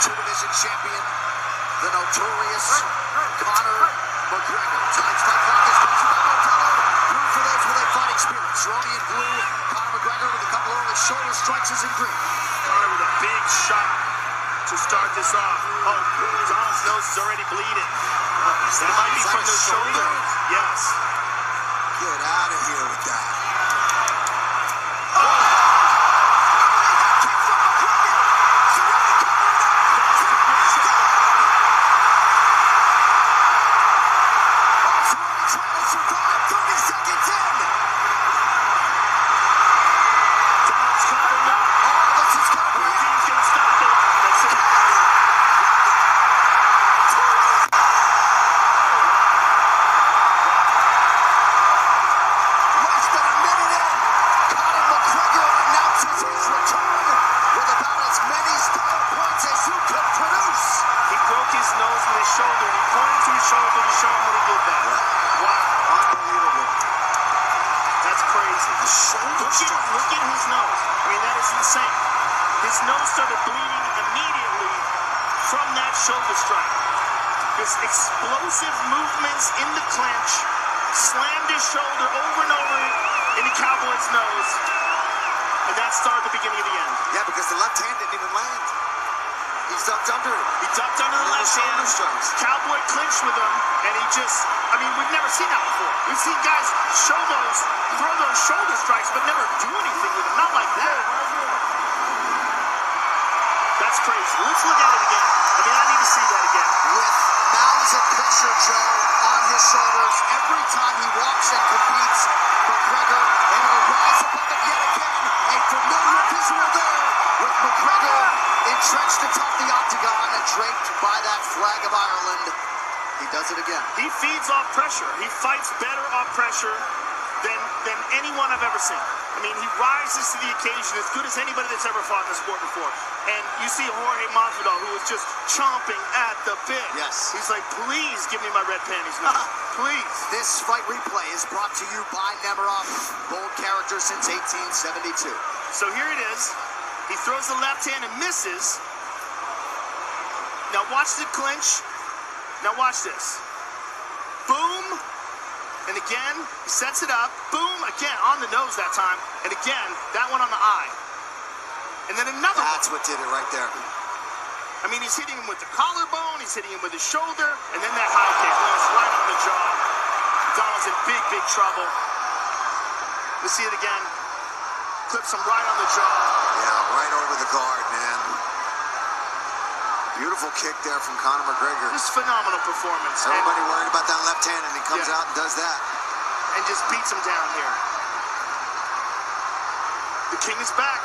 two division champion, the notorious Conor McGregor. Tonight's fight clock is brought to you. Blue for those with a fighting spirit. Cerrone in blue, Conor McGregor with a couple early shoulder strikes is in green. Conor with a big shot to start this off. Oh, Donald's nose is already bleeding. Oh, that might be from the shoulder. shoulder? Yes. Get out of here with that. Flag of Ireland. He does it again. He feeds off pressure. He fights better off pressure than than anyone I've ever seen. I mean, he rises to the occasion as good as anybody that's ever fought in the sport before. And you see Jorge Masvidal, who was just chomping at the bit. Yes. He's like, please give me my red panties now. please. This fight replay is brought to you by Nemiroff, bold character since 1872. So here it is. He throws the left hand and misses. Now watch the clinch. Now watch this. Boom. And again, he sets it up. Boom. Again, on the nose that time. And again, that one on the eye. And then another one. That's what did it right there. I mean, he's hitting him with the collarbone. He's hitting him with his shoulder. And then that high kick lands right on the jaw. Donald's in big, big trouble. Let's see it again. Clips him right on the jaw. Yeah, right over the guard. Beautiful kick there from Conor McGregor. Just phenomenal performance. And- Everybody worried about that left hand, and he comes Yeah. out and does that. and just beats him down here. The king is back.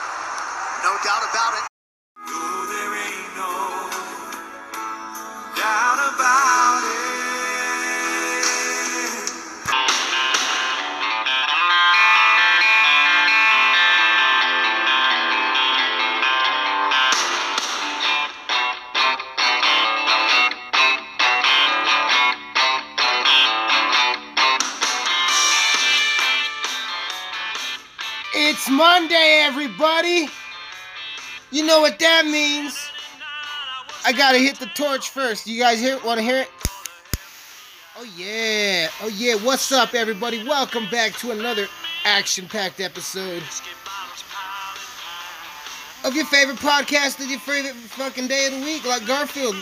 No doubt about it. Monday, everybody. You know what that means. I gotta hit the torch first. You guys hear? Want to hear it? Oh yeah, oh yeah. What's up, everybody? Welcome back to another action-packed episode of your favorite podcast of your favorite fucking day of the week, like Garfield.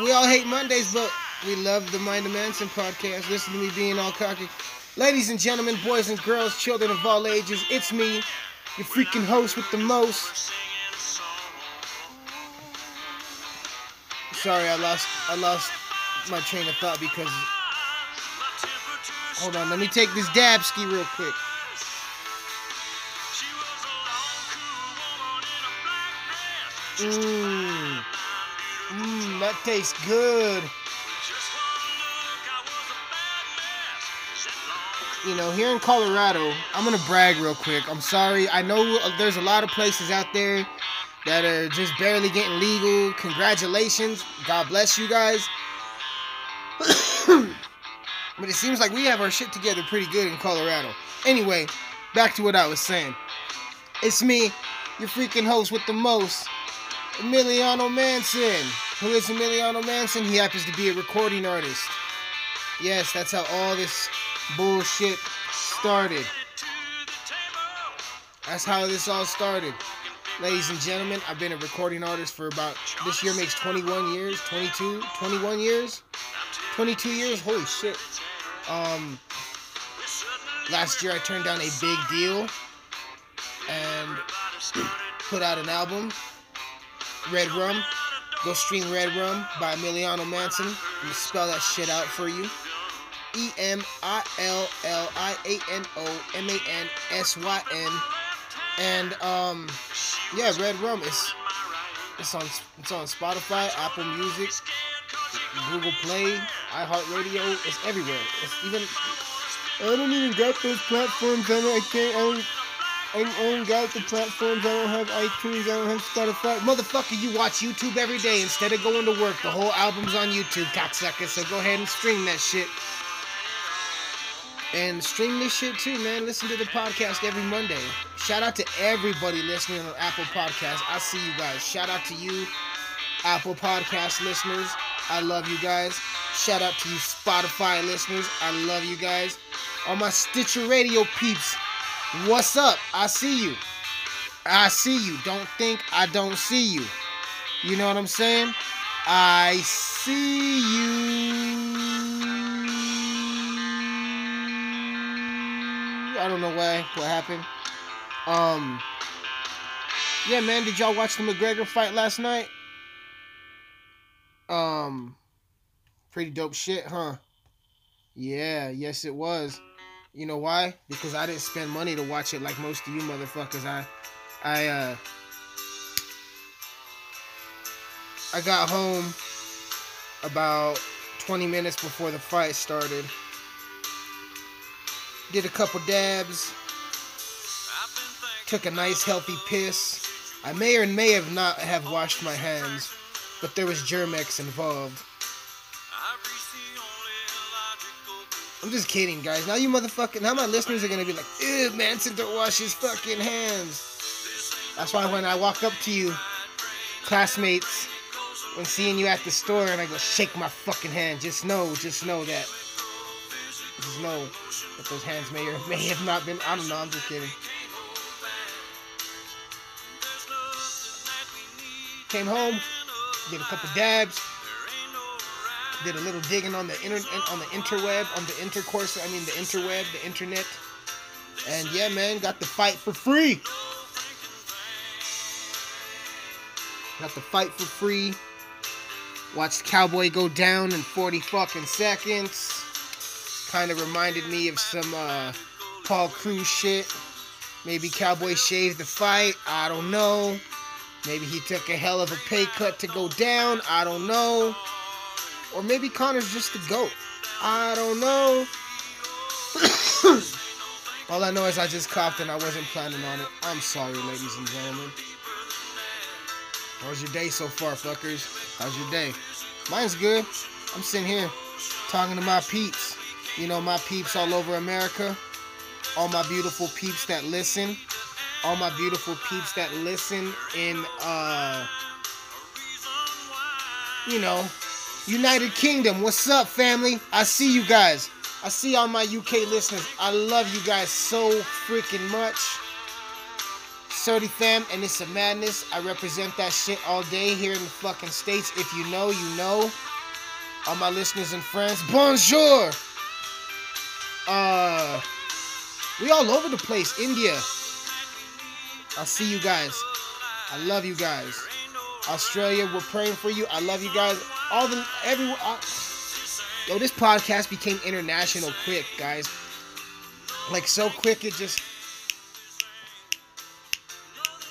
We all hate Mondays, but we love the Mind of Mansyn podcast. Listen to me being all cocky. Ladies and gentlemen, boys and girls, children of all ages, it's me, your freaking host with the most. Sorry, I lost I lost my train of thought because hold on, let me take this dab ski real quick. Mmm. Mmm, that tastes good. You know, here in Colorado, I'm gonna brag real quick. I'm sorry. I know uh, there's a lot of places out there that are just barely getting legal. Congratulations. God bless you guys. but it seems like we have our shit together pretty good in Colorado. Anyway, back to what I was saying. It's me, your freaking host with the most. Emilliano Mansyn. Who is Emilliano Mansyn? He happens to be a recording artist. Yes, that's how all this bullshit started. That's how this all started. Ladies and gentlemen, I've been a recording artist for about, this year makes 21 years, 22, 21 years, 22 years, holy shit. Um, last year I turned down a big deal and put out an album, Red Rum. Go stream Red Rum by Emilliano Mansyn. Let me spell that shit out for you. E M I L L I A N O M A N S Y N. And um yeah, Red Rum is it's on it's on Spotify, Apple Music, Google Play, iHeartRadio, it's everywhere. It's even I don't even got those platforms. I, don't, I can't. I don't, I don't got the platforms. I don't have iTunes. I don't have Spotify. Motherfucker, you watch YouTube every day instead of going to work. The whole album's on YouTube, cocksucker. So go ahead and stream that shit. And stream this shit too, man. Listen to the podcast every Monday. Shout out to everybody listening on Apple Podcasts. I see you guys. Shout out to you, Apple Podcast listeners. I love you guys. Shout out to you, Spotify listeners. I love you guys. All my Stitcher Radio peeps. What's up? I see you. I see you. Don't think I don't see you. You know what I'm saying? I see you. Know why. What happened? Um. Yeah, man. Did y'all watch the McGregor fight last night? Um. Pretty dope shit, huh? Yeah. Yes, it was. You know why? Because I didn't spend money to watch it like most of you motherfuckers. I, I, uh, I got home about 20 minutes before the fight started. Did a couple dabs. Took a nice healthy piss. I may or may have not have washed my hands, but there was Germ-X involved. I'm just kidding, guys. Now you motherfucking, now my listeners are gonna be like, ew, Mansyn don't wash his fucking hands. That's why when I walk up to you, classmates, when seeing you at the store and I go shake my fucking hand, just know, just know that, just know that those hands may or may have not been, I don't know, I'm just kidding. Came home, did a couple dabs, did a little digging on the internet, on the interweb, on the intercourse. I mean the interweb, the internet. And yeah, man, got the fight for free. Got the fight for free. Watched Cowboy go down in 40 fucking seconds. Kind of reminded me of some uh, Paul Cruz shit. Maybe Cowboy shaved the fight. I don't know. Maybe he took a hell of a pay cut to go down. I don't know. Or maybe Conor's just the GOAT. I don't know. All I know is I just coughed and I wasn't planning on it. I'm sorry, ladies and gentlemen. How's your day so far, fuckers? How's your day? Mine's good. I'm sitting here talking to my peeps. You know, my peeps all over America. All my beautiful peeps that listen. All my beautiful peeps that listen in, uh, you know, United Kingdom, what's up, family? I see you guys. I see all my UK listeners. I love you guys so freaking much. Surdy fam, and it's a madness. I represent that shit all day here in the fucking States. If you know, you know. All my listeners and friends, bonjour. Uh, we all over the place. India. I'll see you guys. I love you guys. Australia, we're praying for you. I love you guys. All the everyone. Uh, yo, this podcast became international quick, guys. Like so quick, it just.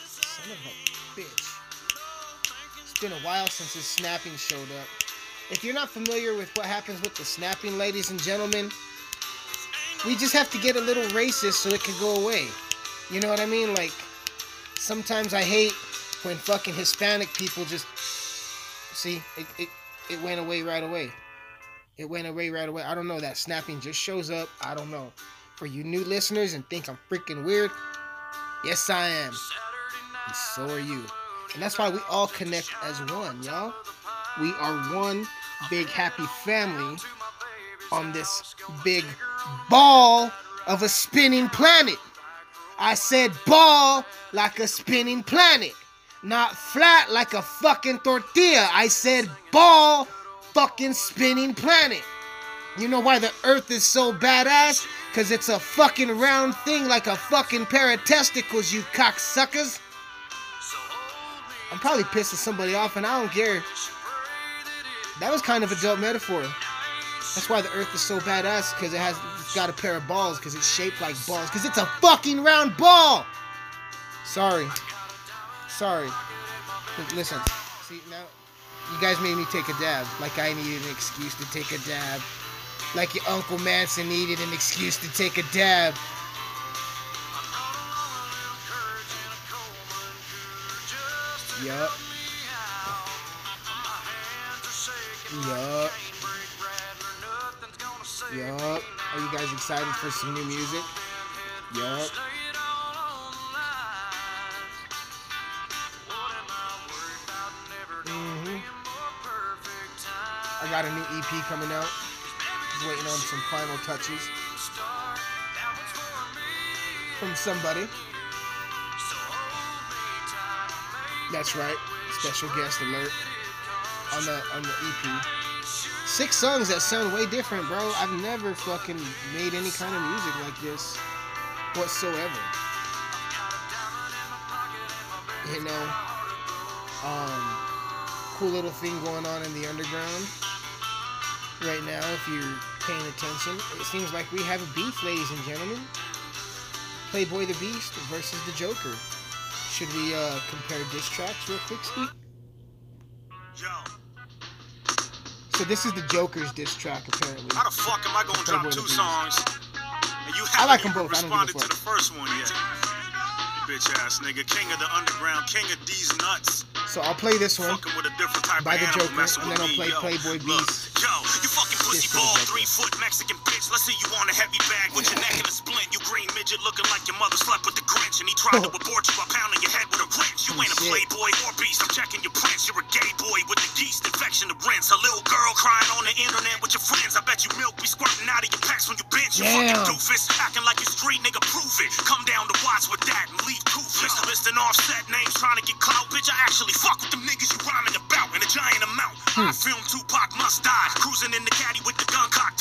Son of a bitch. It's been a while since this snapping showed up. If you're not familiar with what happens with the snapping, ladies and gentlemen, we just have to get a little racist so it can go away. You know what I mean? Like, sometimes I hate when fucking Hispanic people just see it, it it went away right away. It went away right away. I don't know. That snapping just shows up. I don't know. For you new listeners and think I'm freaking weird, yes I am. And so are you. And that's why we all connect as one, y'all. We are one big happy family on this big ball of a spinning planet. I said ball like a spinning planet, not flat like a fucking tortilla. I said ball fucking spinning planet. You know why the earth is so badass? Cause it's a fucking round thing like a fucking pair of testicles, you cocksuckers. I'm probably pissing somebody off and I don't care. That was kind of a dope metaphor. That's why the earth is so badass, because it has it's got a pair of balls, because it's shaped like balls, because it's a fucking round ball! Sorry. Sorry. Listen, see now you guys made me take a dab. Like I needed an excuse to take a dab. Like your Uncle Mansyn needed an excuse to take a dab. Yup. Yup. Yup. Are you guys excited for some new music? Yup. hmm I got a new EP coming out. Just waiting on some final touches from somebody. That's right. Special guest alert on the on the EP. Six songs that sound way different, bro. I've never fucking made any kind of music like this whatsoever. You know, um, cool little thing going on in the underground right now. If you're paying attention, it seems like we have a beef, ladies and gentlemen. Playboy the Beast versus the Joker. Should we uh, compare diss tracks real quick, Steve? So this is the Joker's diss track, apparently. how the fuck am I gonna drop Playboy two songs? And you I like haven't 'em even both. I don't give responded to the first one yet. Bitch ass nigga, king of the underground, king of these nuts. So I'll play this one. Fucking with a different type By the Joker, and then I'll play yo. Playboy Beast. Yo, you fucking pussy Diss to the ball, three foot Mexican bitch. Let's see you on a heavy bag with your neck in a splint. You green midget looking like your mother slept with the Grinch, and he tried to abort you by pounding your head with a wrench. You ain't a playboy or beast. I'm checking your prints. You're a gay the yeast to rinse. A little girl crying on the internet with your friends. I bet you milk be squirting out of your packs when you bench. You Damn. fucking doofus, acting like you street nigga. Prove it. Come down to watch with that and leave toothless. Listing offset names, trying to get clout. Bitch, I actually fuck with them niggas you rhyming about in a giant amount. Hmm. I film Tupac must die. Cruising in the caddy with the gun cock tuck, riding around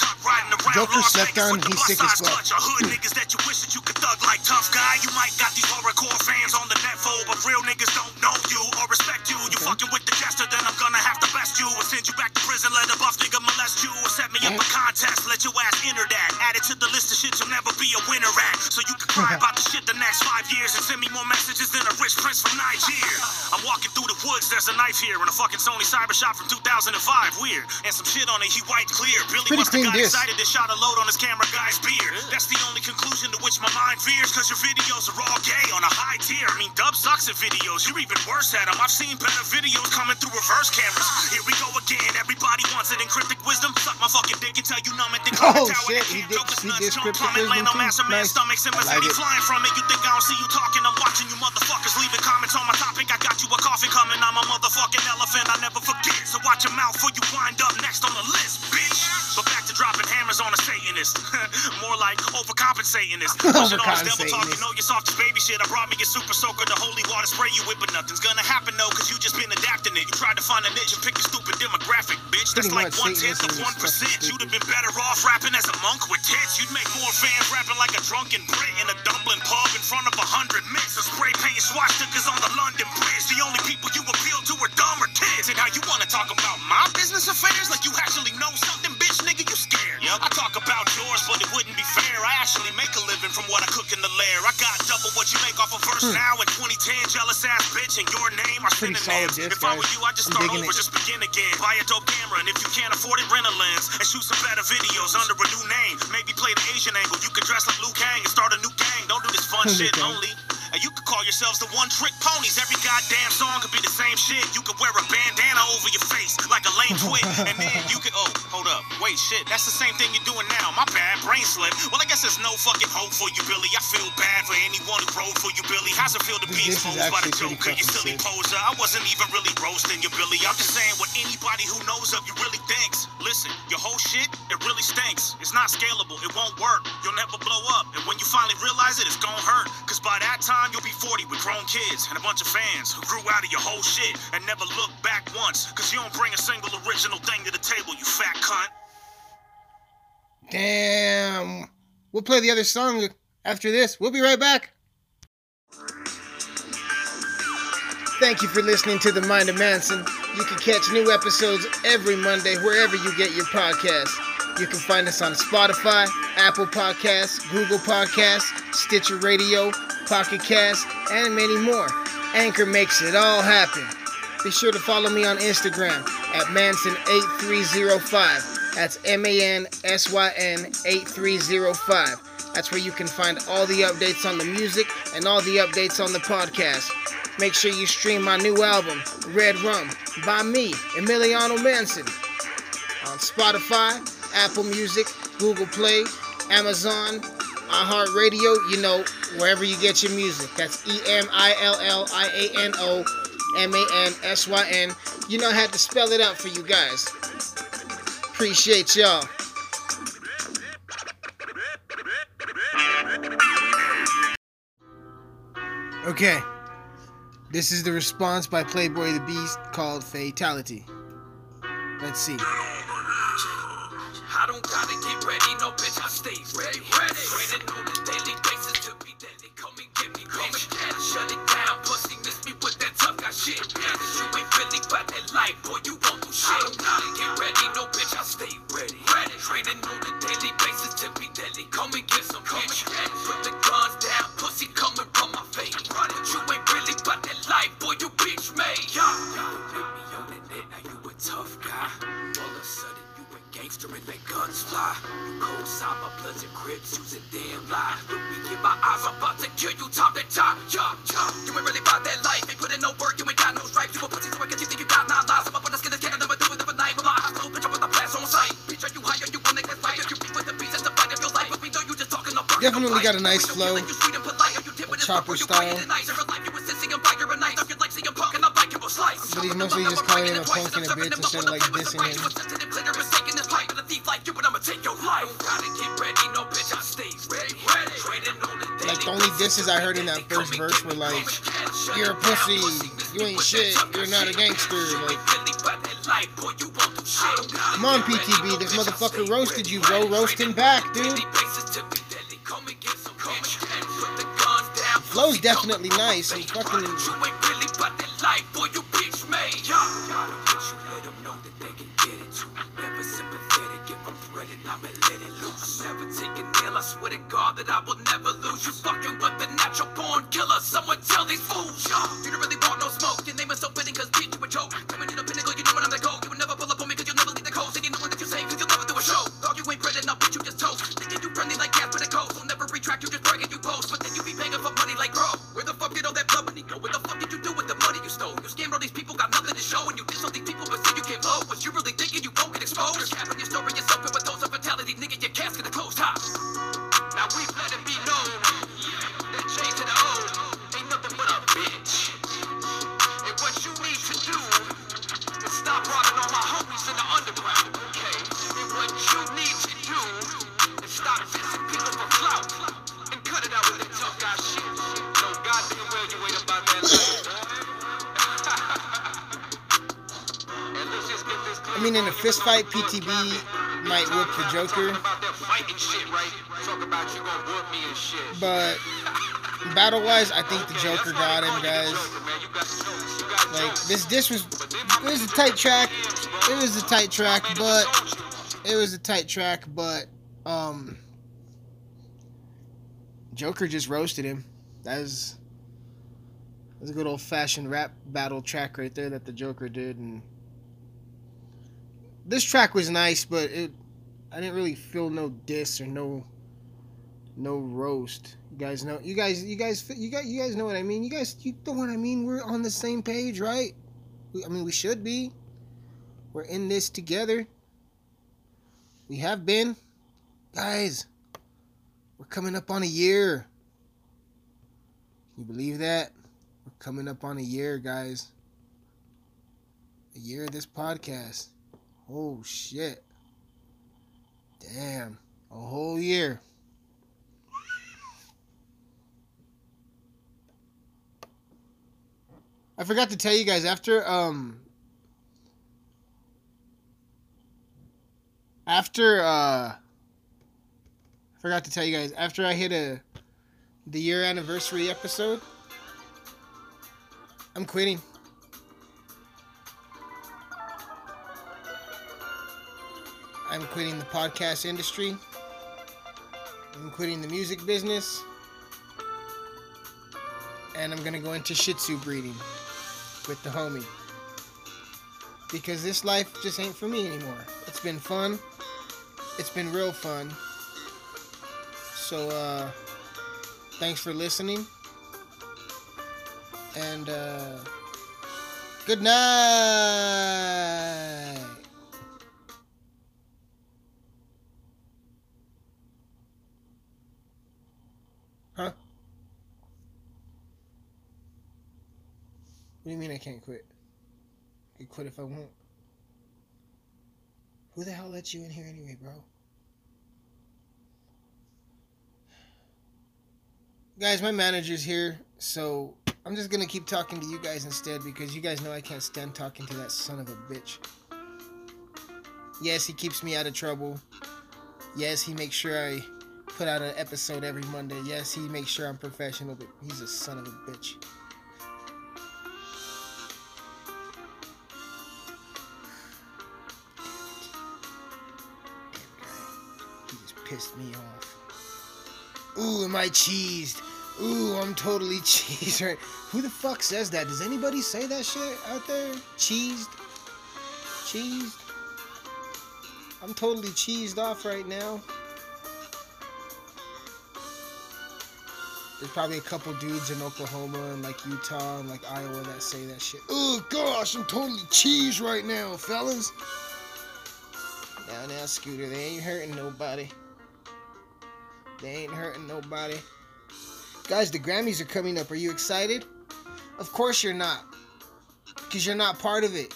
Joker Las slept Vegas on, with the he's sick as fuck. hood niggas that you wish that you could thug like tough guy. You might got these horrorcore fans on the net fold, but real niggas don't know you or respect you. You fucking with the jester, then I'm gonna have to best you or send you back to prison. Let a buff nigga molest you or set me up a contest. Let your ass enter that. Add it to the list of shit you'll never be a winner at. So you can cry about the shit the next five years and send me more messages than a rich prince from Nigeria. I'm walking through the woods, there's a knife here and a fucking Sony Cyber Shot from 2005. Weird. And some shit on it, he white clear. Billy Pretty must have clean excited and shot a load on his camera guy's beard. That's the only conclusion to which my mind veers, cause your videos are all gay on a high tier. I mean, Dub sucks at videos, you're even worse at them. I've seen better videos coming through reverse cameras. Ah. Here we go again, everybody wants it in cryptic wisdom. Suck my fucking dick until you numb it. Then Oh, shit, that he can't did- he did cryptic plummet, land wisdom on massive Nice. stomachs and like it. flying from it. You think I don't see you talking? I'm watching you motherfuckers leaving comments on my topic. I got you a coffin coming. I'm a motherfucking elephant. I never forget. So watch your mouth before you wind up next on the list, bitch. But back to dropping hammers on a Satanist. More like overcompensating this. Pushing all this devil talk, you know you're soft as baby shit. I brought me a super soaker, the holy water spray you with, but nothing's gonna happen though, cause you just been adapting it. You tried to find a niche and pick your stupid demographic, bitch. That's Pretty like one tenth of one percent. You'd have been better off rapping as a monk with tits. You'd make more fans rapping like a drunken Brit in a Dublin pub in front of a hundred mitts. A spray paint swastikas on the London Bridge. The only people you appeal to are dumb or kids. And how you wanna talk about my business affairs like you actually know something, bitch, nigga, you. I talk about yours, but it wouldn't be fair. I actually make a living from what I cook in the lair. I got double what you make off a verse now in 2010. Jealous ass bitch, and your name are Hmm. Synonyms. If I were you, I'd just I'm start over, it. just begin again. Buy a dope camera, and if you can't afford it, rent a lens and shoot some better videos under a new name. Maybe play the Asian angle. You could dress like Liu Kang and start a new gang. Don't do this fun shit Kang. You could call yourselves the one trick ponies. Every goddamn song could be the same shit. You could wear a bandana over your face like a lame twit. and then you could, oh, hold up. Wait, shit. That's the same thing you're doing now. My bad. Brain slip. Well, I guess there's no fucking hope for you, Billy. I feel bad for anyone who rode for you, Billy. How's it feel to be exposed by the Joker? You silly sick. poser. I wasn't even really roasting you, Billy. I'm just saying what anybody who knows of you really thinks. Listen, your whole shit, it really stinks. It's not scalable. It won't work. You'll never blow up. And when you finally realize it, it's gonna hurt. Cause by that time, you'll be 40 with grown kids and a bunch of fans who grew out of your whole shit and never looked back once. Cause you don't bring a single original thing to the table, you fat cunt. Damn. We'll play the other song after this. We'll be right back. Thank you for listening to The Mind of Mansyn. You can catch new episodes every Monday wherever you get your podcasts. You can find us on Spotify, Apple Podcasts, Google Podcasts, Stitcher Radio, Pocket Cast, and many more. Anchor makes it all happen. Be sure to follow me on Instagram at Mansyn8305. That's M A N S Y N 8305. That's where you can find all the updates on the music and all the updates on the podcast. Make sure you stream my new album, Red Rum, by me, Emilliano Mansyn, on Spotify, Apple Music, Google Play, Amazon, iHeartRadio, you know, wherever you get your music. That's E M I L L I A N O M A N S Y N. You know, I had to spell it out for you guys. Appreciate y'all. Okay. This is the response by Playboy the Beast called Fatality. Let's see. Don't gotta get ready, no bitch, I stay ready. Ready. Training punk and I like you, a slice. But he's mostly just calling him a punk and a bitch instead of like dissing him. Like the only disses I heard in that first verse were like, "You're a pussy, you ain't shit, you're not a gangster." Like, come on, PTB, this motherfucker roasted you, bro. Roast him back, dude. Flow's definitely nice. And fucking, get this clear I mean, in a fist fight, PTB might whoop the Joker, Talking about that fighting shit, right? Talk about you gonna whoop me and shit. but battle-wise, I think the Joker got him, guys. Like this diss was, it was a tight track. It was a tight track, but it was a tight track, but um, Joker just roasted him. That was that was a good old-fashioned rap battle track right there that the Joker did, and this track was nice, but it I didn't really feel no diss or no No roast. You guys know. You guys. You guys. You guys. You guys know what I mean. You guys. You know what I mean. We're on the same page, right? We, I mean, we should be. We're in this together. We have been, guys. We're coming up on a year. You believe that? We're coming up on a year, guys. A year of this podcast. Oh shit. Damn. A whole year. I forgot to tell you guys after um after uh I forgot to tell you guys after I hit a the year anniversary episode I'm quitting. I'm quitting the podcast industry. I'm quitting the music business. And I'm going to go into Shih Tzu breeding with the homie. Because this life just ain't for me anymore. It's been fun. It's been real fun. So, uh, thanks for listening. And, uh, good night. Do you mean I can't quit? I can quit if I want. Who the hell let you in here anyway, bro? Guys, my manager's here, so I'm just gonna keep talking to you guys instead because you guys know I can't stand talking to that son of a bitch. Yes, he keeps me out of trouble. Yes, he makes sure I put out an episode every Monday. Yes, he makes sure I'm professional, but he's a son of a bitch. Pissed me off. Ooh, am I cheesed? Ooh, I'm totally cheesed. Right? Who the fuck says that? Does anybody say that shit out there? Cheesed? Cheesed? I'm totally cheesed off right now. There's probably a couple dudes in Oklahoma and like Utah and like Iowa that say that shit. Oh gosh, I'm totally cheesed right now, fellas. Now, now, Scooter, they ain't hurting nobody. They ain't hurting nobody. Guys, the Grammys are coming up. Are you excited? Of course you're not. Because you're not part of it.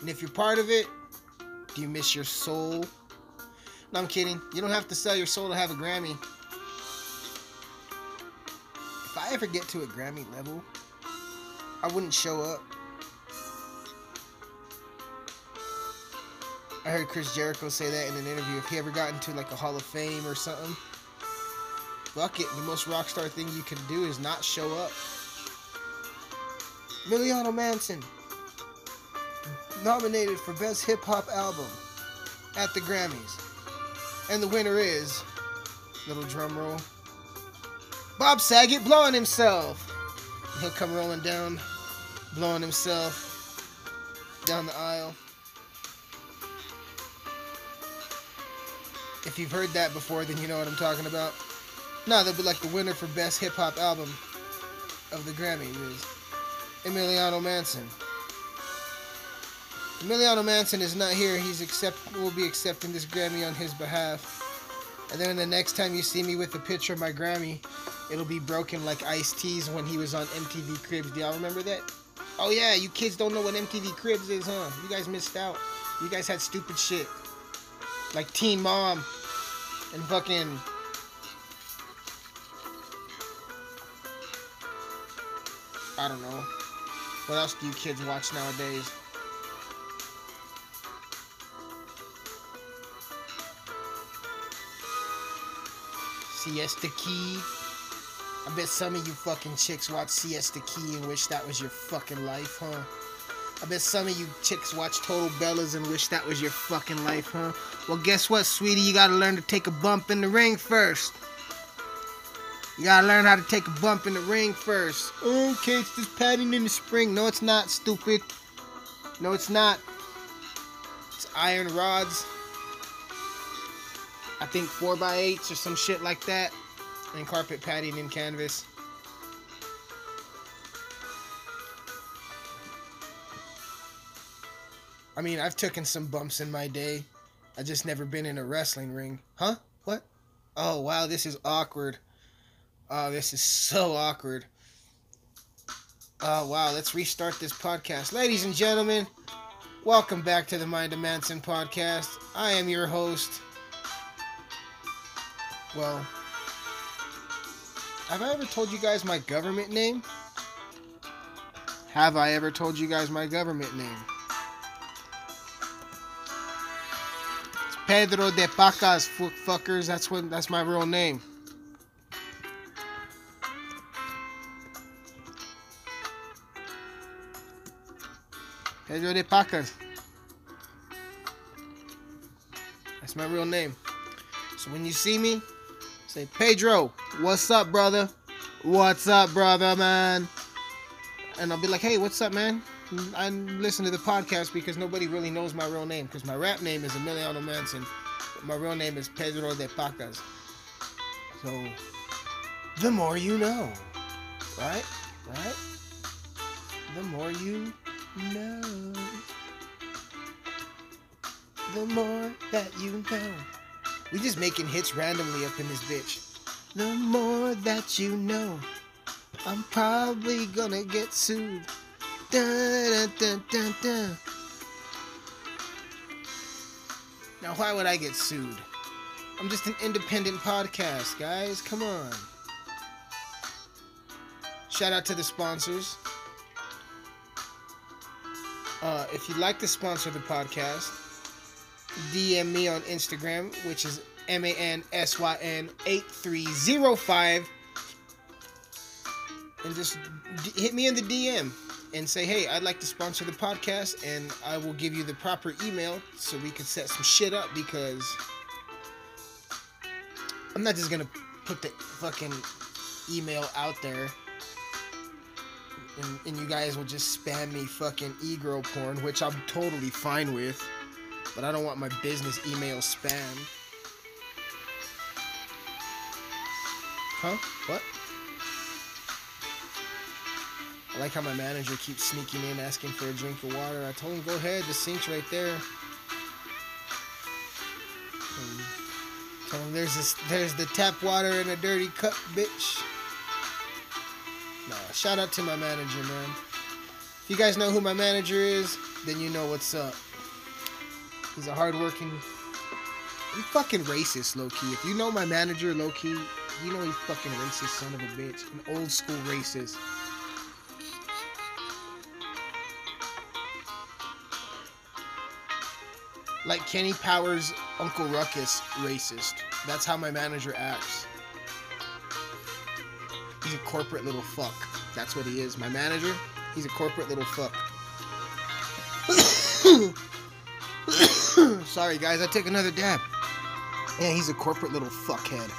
And if you're part of it, do you miss your soul? No, I'm kidding. You don't have to sell your soul to have a Grammy. If I ever get to a Grammy level, I wouldn't show up. I heard Chris Jericho say that in an interview. If he ever got into like a Hall of Fame or something, fuck it. The most rockstar thing you can do is not show up. Emilliano Mansyn nominated for Best Hip Hop Album at the Grammys. And the winner is, little drum roll, Bob Saget blowing himself. He'll come rolling down, blowing himself down the aisle. If you've heard that before, then you know what I'm talking about. No, they'll be like the winner for Best Hip Hop Album of the Grammy is Emilliano Mansyn. Emilliano Mansyn is not here. He's accept will be accepting this Grammy on his behalf. And then the next time you see me with a picture of my Grammy, it'll be broken like Ice T's when he was on MTV Cribs. Do y'all remember that? Oh yeah, you kids don't know what MTV Cribs is, huh? You guys missed out. You guys had stupid shit. Like Teen Mom and fucking I don't know. What else do you kids watch nowadays? Siesta Key. I bet some of you fucking chicks watch Siesta Key and wish that was your fucking life, huh? I bet some of you chicks watch Total Bellas and wish that was your fucking life, huh? Well, guess what, sweetie? You gotta learn to take a bump in the ring first. You gotta learn how to take a bump in the ring first. Okay, it's just padding in the spring. No, it's not, stupid. No, it's not. It's iron rods. I think 4x8s or some shit like that. and carpet padding and canvas. I mean, I've taken some bumps in my day. I just never been in a wrestling ring. Huh? What? Oh, wow, this is awkward. Oh, this is so awkward. Oh, wow, let's restart this podcast. Ladies and gentlemen, welcome back to the Mind of Mansyn podcast. I am your host. Well, have I ever told you guys my government name? Have I ever told you guys my government name? It's Pedro de Pacas, fuckers. That's what. That's my real name. Pedro de Pacas. That's my real name. So when you see me, say Pedro, what's up, brother? What's up, brother, man? And I'll be like, hey, what's up, man? I listen to the podcast because nobody really knows my real name. Because my rap name is Emilliano Mansyn, my real name is Pedro de Pacas. So, the more you know, right? Right? The more you know, the more that you know. We just making hits randomly up in this bitch. The more that you know, I'm probably gonna get sued. Dun, dun, dun. Now, why would I get sued? I'm just an independent podcast, guys. Come on. Shout out to the sponsors. Uh, if you'd like to sponsor the podcast, DM me on Instagram, which is M A N S Y N 8305. And just hit me in the DM and say, hey, I'd like to sponsor the podcast, and I will give you the proper email so we can set some shit up because I'm not just gonna put the fucking email out there and, and you guys will just spam me fucking e-girl porn, which I'm totally fine with. But I don't want my business email spam. Huh? What? I like how my manager keeps sneaking in asking for a drink of water. I told him, go ahead, the sink's right there. Um, told him there's this, there's the tap water in a dirty cup, bitch. Shout out to my manager, man. If you guys know who my manager is, then you know what's up. He's a hardworking. He's fucking racist, low key. If you know my manager, low key, you know he's fucking racist, son of a bitch. An old school racist. Like Kenny Powers' Uncle Ruckus, racist. That's how my manager acts. He's a corporate little fuck. That's what he is. My manager, he's a corporate little fuck. Sorry, guys, I took another dab. Yeah, he's a corporate little fuckhead.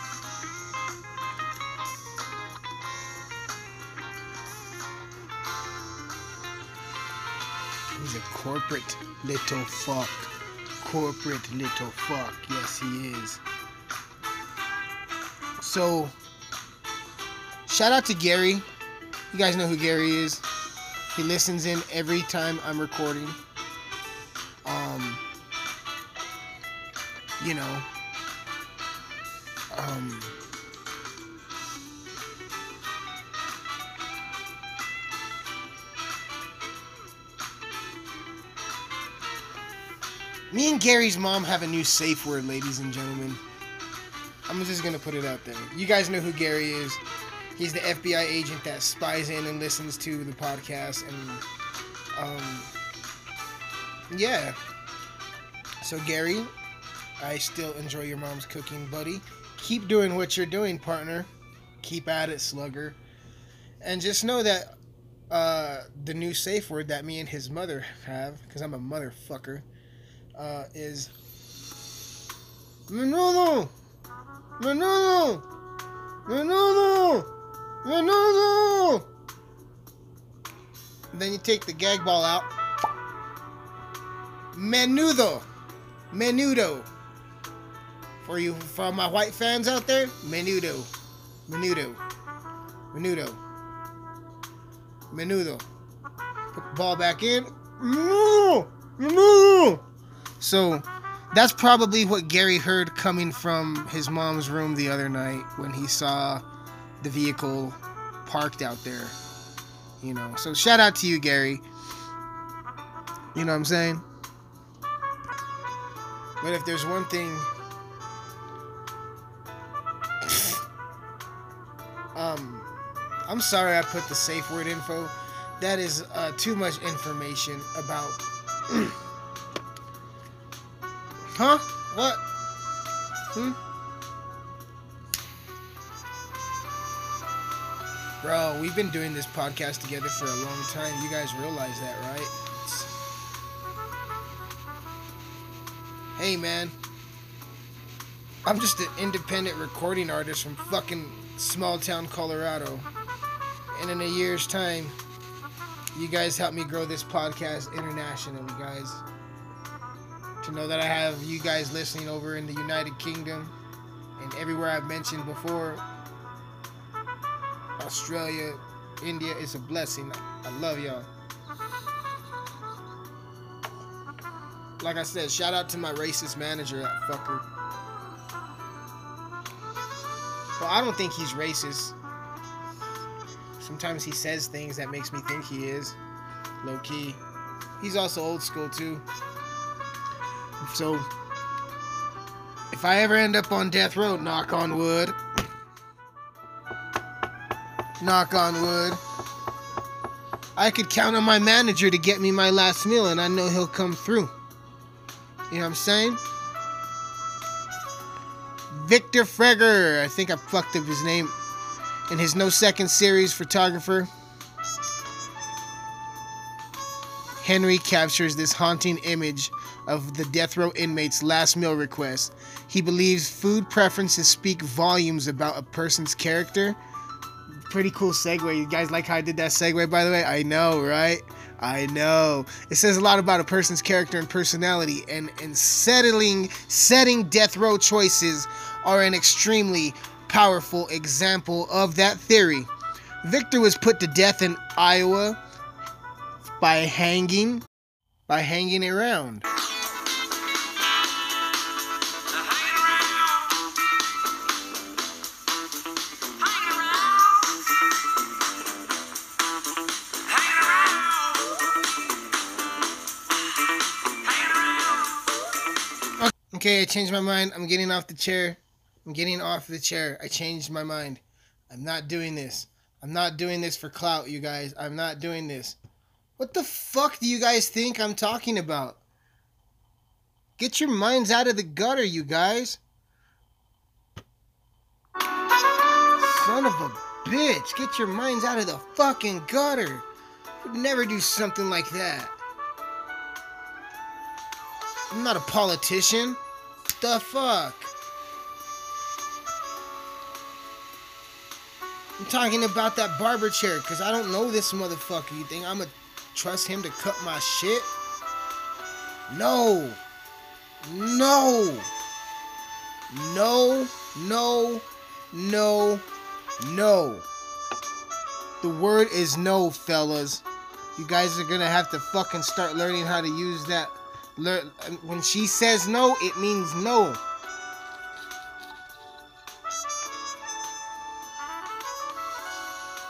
He's a corporate little fuck. Corporate little fuck. Yes, he is. So, shout out to Gary. You guys know who Gary is. He listens in every time I'm recording. Um, you know, um, me and Gary's mom have a new safe word, ladies and gentlemen. I'm just gonna put it out there. You guys know who Gary is. He's the FBI agent that spies in and listens to the podcast, and um, yeah. So Gary, I still enjoy your mom's cooking, buddy. Keep doing what you're doing, partner. Keep at it, slugger. And just know that uh, the new safe word that me and his mother have, because I'm a motherfucker, uh, is Menudo! Menudo! Menudo! Menudo! Then you take the gag ball out. Menudo. Menudo. For you, for my white fans out there, menudo. Menudo. Menudo. Menudo. Put the ball back in. Menudo. So that's probably what Gary heard coming from his mom's room the other night when he saw the vehicle parked out there. You know, so shout out to you, Gary. You know what I'm saying? But if there's one thing um I'm sorry I put the safe word info. That is uh, too much information about Huh? What? Hmm? Bro, we've been doing this podcast together for a long time. You guys realize that, right? It's... Hey, man. I'm just an independent recording artist from fucking small town Colorado. And in a year's time, you guys help me grow this podcast internationally, guys. To know that I have you guys listening over in the United Kingdom and everywhere I've mentioned before. Australia, India, it's a blessing. I love y'all. Like I said, shout out to my racist manager, that fucker. Well, I don't think he's racist. Sometimes he says things that makes me think he is. Low key. He's also old school too. So if I ever end up on death row, knock on wood. Knock on wood. I could count on my manager to get me my last meal and I know he'll come through. You know what I'm saying? Victor Freger. I think I fucked up his name. In his No Second Series photographer, Henry captures this haunting image of the death row inmate's last meal request. He believes food preferences speak volumes about a person's character. Pretty cool segue. You guys like how I did that segue, by the way? I know, right? I know. It says a lot about a person's character and personality, and, and settling setting death row choices are an extremely powerful example of that theory. Victor was put to death in Iowa by hanging by hanging around. Okay, I changed my mind. I'm getting off the chair. I'm getting off the chair. I changed my mind. I'm not doing this. I'm not doing this for clout, you guys. I'm not doing this. What the fuck do you guys think I'm talking about? Get your minds out of the gutter, you guys. Son of a bitch. Get your minds out of the fucking gutter. Would never do something like that. I'm not a politician. The fuck? I'm talking about that barber chair because I don't know this motherfucker. You think I'm gonna trust him to cut my shit? No. No. No. No. No. No. The word is no, fellas. You guys are gonna have to fucking start learning how to use that. When she says no, it means no.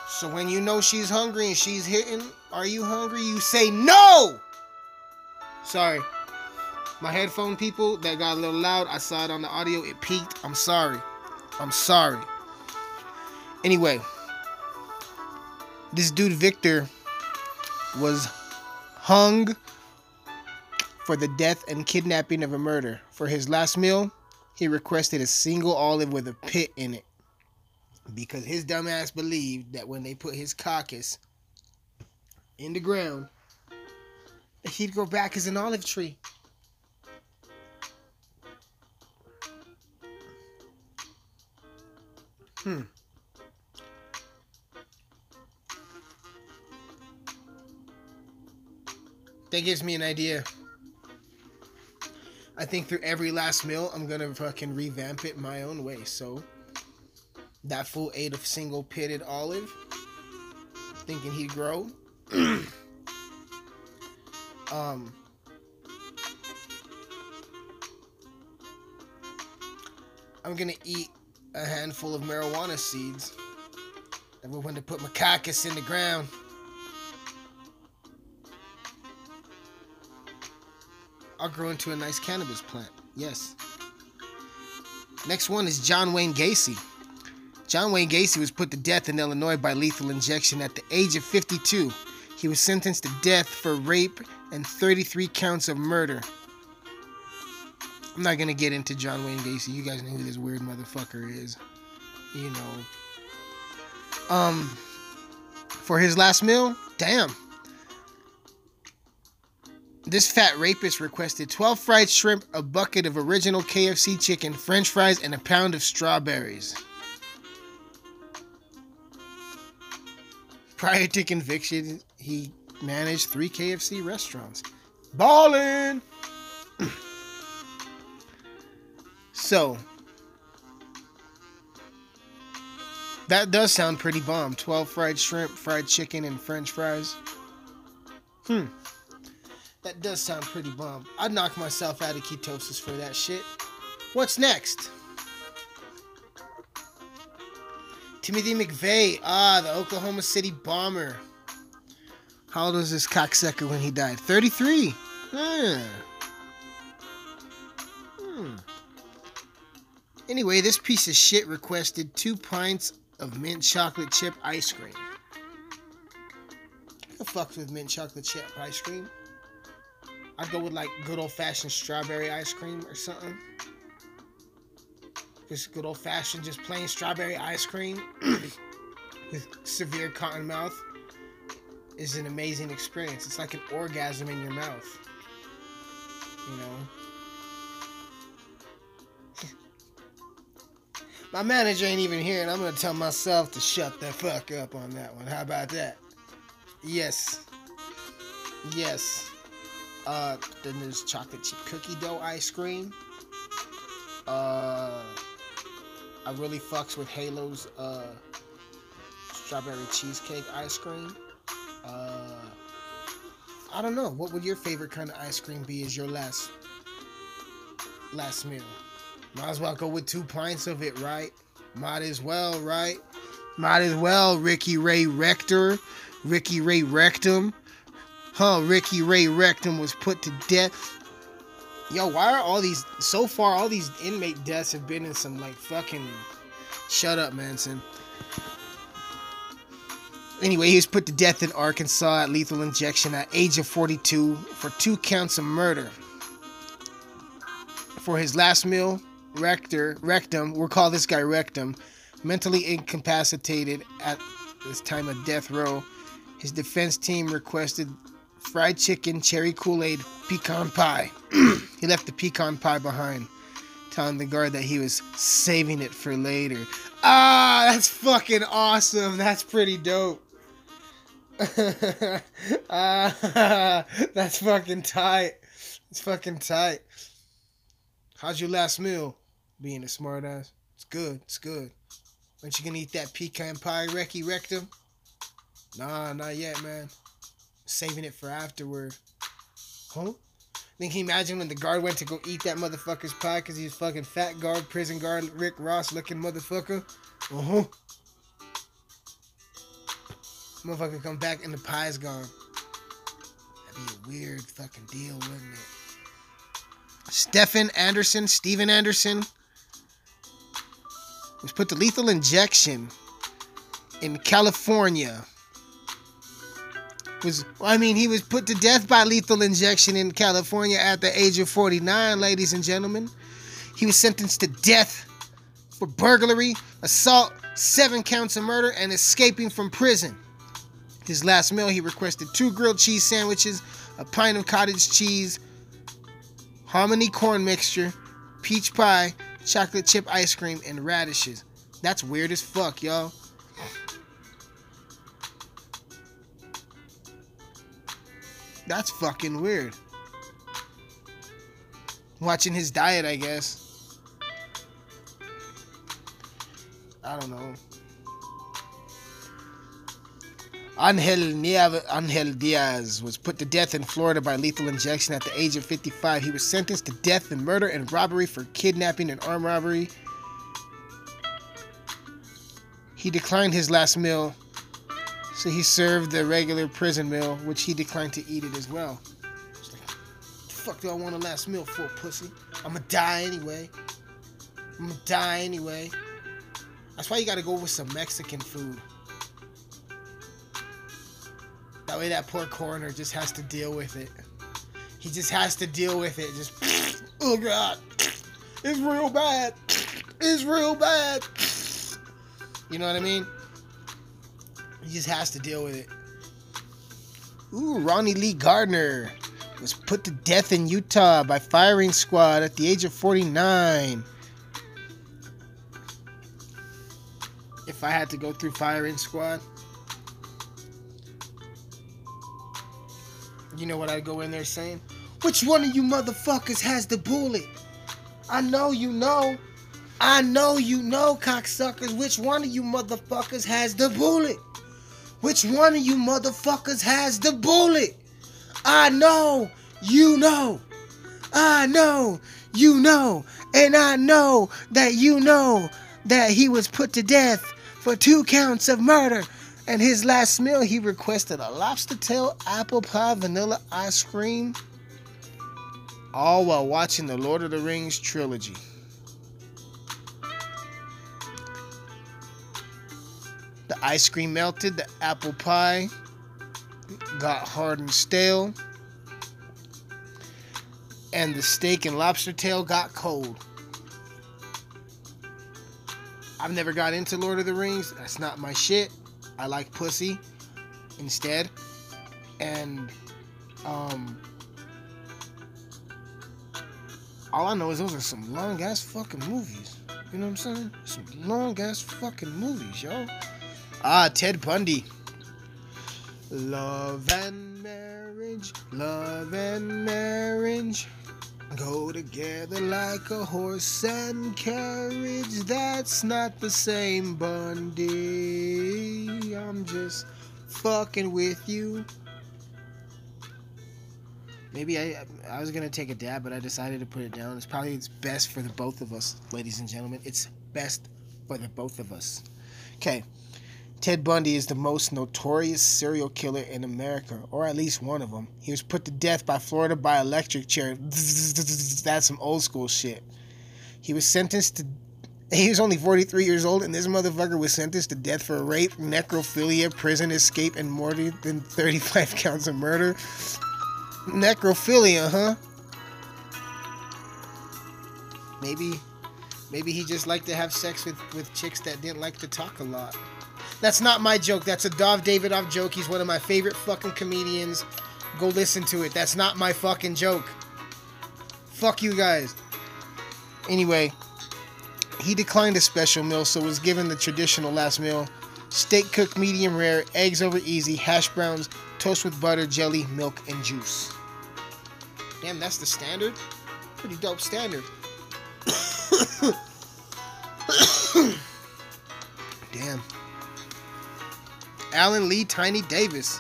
So when you know she's hungry and she's hitting, are you hungry? You say no. Sorry. My headphone people that got a little loud. I saw it on the audio. It peaked. I'm sorry. I'm sorry. Anyway, this dude Victor was hung for the death and kidnapping of a murder. For his last meal, he requested a single olive with a pit in it because his dumbass believed that when they put his carcass in the ground, he'd grow back as an olive tree. Hmm. That gives me an idea. I think through every last meal, I'm gonna fucking revamp it my own way. So That fool ate a single pitted olive, thinking he'd grow. um, I'm gonna eat a handful of marijuana seeds. Never went to put macacus in the ground. I'll grow into a nice cannabis plant. Yes. Next one is John Wayne Gacy. John Wayne Gacy was put to death in Illinois by lethal injection at the age of 52. He was sentenced to death for rape and 33 counts of murder. I'm not gonna get into John Wayne Gacy. You guys know who this weird motherfucker is. You know. Um, for his last meal, damn. This fat rapist requested 12 fried shrimp, a bucket of original KFC chicken, french fries, and a pound of strawberries. Prior to conviction, he managed three KFC restaurants. Ballin'! so, that does sound pretty bomb. 12 fried shrimp, fried chicken, and french fries. Hmm. That does sound pretty bomb. I'd knock myself out of ketosis for that shit. What's next? Timothy McVeigh, ah, the Oklahoma City bomber. How old was this cocksucker when he died? 33. Hmm. Hmm. Anyway, this piece of shit requested two pints of mint chocolate chip ice cream. Who fucks with mint chocolate chip ice cream? I'd go with like good old fashioned strawberry ice cream or something. Just good old fashioned, just plain strawberry ice cream with severe cotton mouth is an amazing experience. It's like an orgasm in your mouth. You know? My manager ain't even here, and I'm gonna tell myself to shut the fuck up on that one. How about that? Yes. Yes. Uh, then there's chocolate chip cookie dough ice cream. Uh, I really fucks with Halo's uh strawberry cheesecake ice cream. Uh, I don't know. What would your favorite kind of ice cream be? As your last last meal? Might as well go with two pints of it, right? Might as well, right? Might as well, Ricky Ray Rector, Ricky Ray Rectum. Huh, Ricky Ray Rectum was put to death. Yo, why are all these so far all these inmate deaths have been in some like fucking shut up, Mansyn. Anyway, he was put to death in Arkansas at lethal injection at age of 42 for two counts of murder. For his last meal, Rector, Rectum, we'll call this guy Rectum, mentally incapacitated at this time of death row. His defense team requested fried chicken, cherry Kool-Aid, pecan pie. he left the pecan pie behind, telling the guard that he was saving it for later. Ah, that's fucking awesome. That's pretty dope. ah, that's fucking tight. It's fucking tight. How's your last meal? Being a smartass. It's good. It's good. Aren't you gonna eat that pecan pie, Recky Rectum? Nah, not yet, man. Saving it for afterward. Huh? Then can you imagine when the guard went to go eat that motherfucker's pie because he's fucking fat guard, prison guard, Rick Ross looking motherfucker? Uh huh. Motherfucker come back and the pie's gone. That'd be a weird fucking deal, wouldn't it? Stephen Anderson, Steven Anderson, was put to lethal injection in California. Was I mean he was put to death by lethal injection in California at the age of 49, ladies and gentlemen. He was sentenced to death for burglary, assault, seven counts of murder, and escaping from prison. His last meal, he requested two grilled cheese sandwiches, a pint of cottage cheese, hominy corn mixture, peach pie, chocolate chip ice cream, and radishes. That's weird as fuck, y'all. That's fucking weird. Watching his diet, I guess. I don't know. Angel, Nieve, Angel Diaz was put to death in Florida by lethal injection at the age of 55. He was sentenced to death in murder and robbery for kidnapping and armed robbery. He declined his last meal, so he served the regular prison meal, which he declined to eat it as well. Like, fuck do I want a last meal for, pussy? I'ma die anyway. I'ma die anyway. That's why you gotta go with some Mexican food. That way that poor coroner just has to deal with it. He just has to deal with it. Just, oh god. It's real bad. It's real bad. You know what I mean? He just has to deal with it. Ooh, Ronnie Lee Gardner was put to death in Utah by firing squad at the age of 49. If I had to go through firing squad, you know what I'd go in there saying? Which one of you motherfuckers has the bullet? I know you know. I know you know, cocksuckers. Which one of you motherfuckers has the bullet? Which one of you motherfuckers has the bullet? I know you know. I know you know. And I know that you know that he was put to death for two counts of murder. And his last meal, he requested a lobster tail, apple pie, vanilla ice cream, all while watching the Lord of the Rings trilogy. The ice cream melted, the apple pie got hard and stale, and the steak and lobster tail got cold. I've never got into Lord of the Rings. That's not my shit. I like pussy instead. And um all I know is those are some long ass fucking movies. You know what I'm saying? Some long ass fucking movies, yo. Ah, Ted Bundy. Love and marriage, love and marriage go together like a horse and carriage. That's not the same, Bundy. I'm just fucking with you. Maybe I I was gonna take a dab, but I decided to put it down. It's probably it's best for the both of us, ladies and gentlemen. It's best for the both of us. Okay. Ted Bundy is the most notorious serial killer in America, or at least one of them. He was put to death by Florida by electric chair. That's some old school shit. He was sentenced to. He was only 43 years old, and this motherfucker was sentenced to death for rape, necrophilia, prison escape, and more than 35 counts of murder. Necrophilia, huh? Maybe, maybe he just liked to have sex with with chicks that didn't like to talk a lot. That's not my joke. That's a Dov Davidoff joke. He's one of my favorite fucking comedians. Go listen to it. That's not my fucking joke. Fuck you guys. Anyway, he declined a special meal, so was given the traditional last meal. Steak cooked medium rare, eggs over easy, hash browns, toast with butter, jelly, milk, and juice. Damn, that's the standard? Pretty dope standard. Damn. Allen Lee Tiny Davis.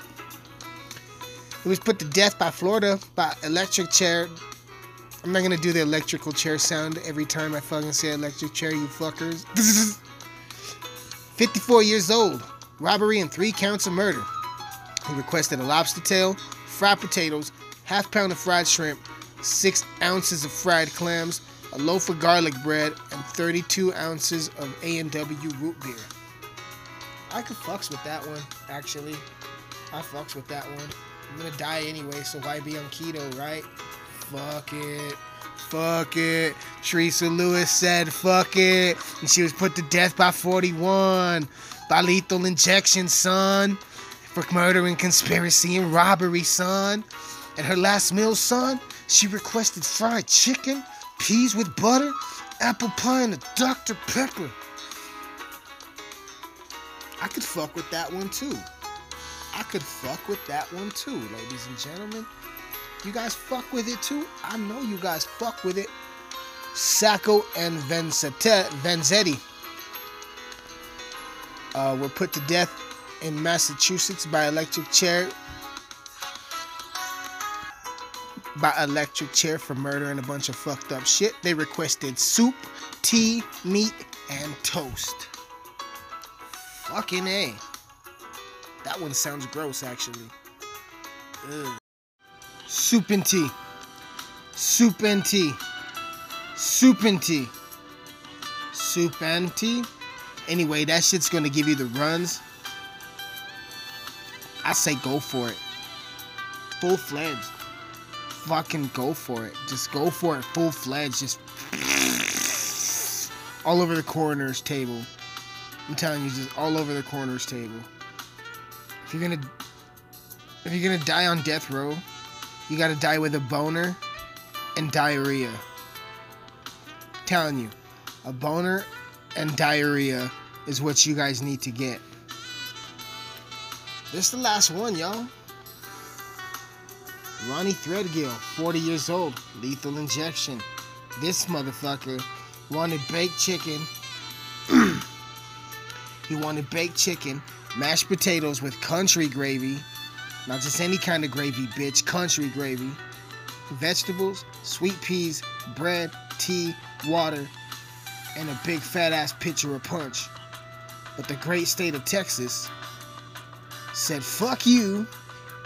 He was put to death by Florida by electric chair. I'm not gonna do the electrical chair sound every time I fucking say electric chair, you fuckers. 54 years old, robbery and three counts of murder. He requested a lobster tail, fried potatoes, half pound of fried shrimp, six ounces of fried clams, a loaf of garlic bread, and 32 ounces of A&W root beer. I could fucks with that one, actually. I fucks with that one. I'm gonna die anyway, so why be on keto, right? Fuck it. Fuck it. Teresa Lewis said fuck it. And she was put to death by 41. By lethal injection, son. For murder and conspiracy and robbery, son. And her last meal, son, she requested fried chicken, peas with butter, apple pie, and a Dr. Pepper. I could fuck with that one too. I could fuck with that one too, ladies and gentlemen. You guys fuck with it too? I know you guys fuck with it. Sacco and Vanzetti. uh, were put to death in Massachusetts by electric chair by electric chair for murdering a bunch of fucked up shit. They requested soup, tea, meat, and toast. Fucking A. That one sounds gross, actually. Ugh. Soup and tea. Soup and tea. Soup and tea. Soup and tea. Anyway, that shit's gonna give you the runs. I say go for it. Full fledged. Fucking go for it. Just go for it full fledged. Just all over the coroner's table. I'm telling you, just all over the coroner's table. If you're gonna if you're gonna die on death row, you gotta die with a boner and diarrhea. telling you, a boner and diarrhea is what you guys need to get. This is the last one, y'all. Ronnie Threadgill, 40 years old, lethal injection. This motherfucker wanted baked chicken. he wanted baked chicken, mashed potatoes with country gravy. Not just any kind of gravy, bitch. Country gravy. Vegetables, sweet peas, bread, tea, water, and a big fat ass pitcher of punch. But the great state of Texas said, fuck you,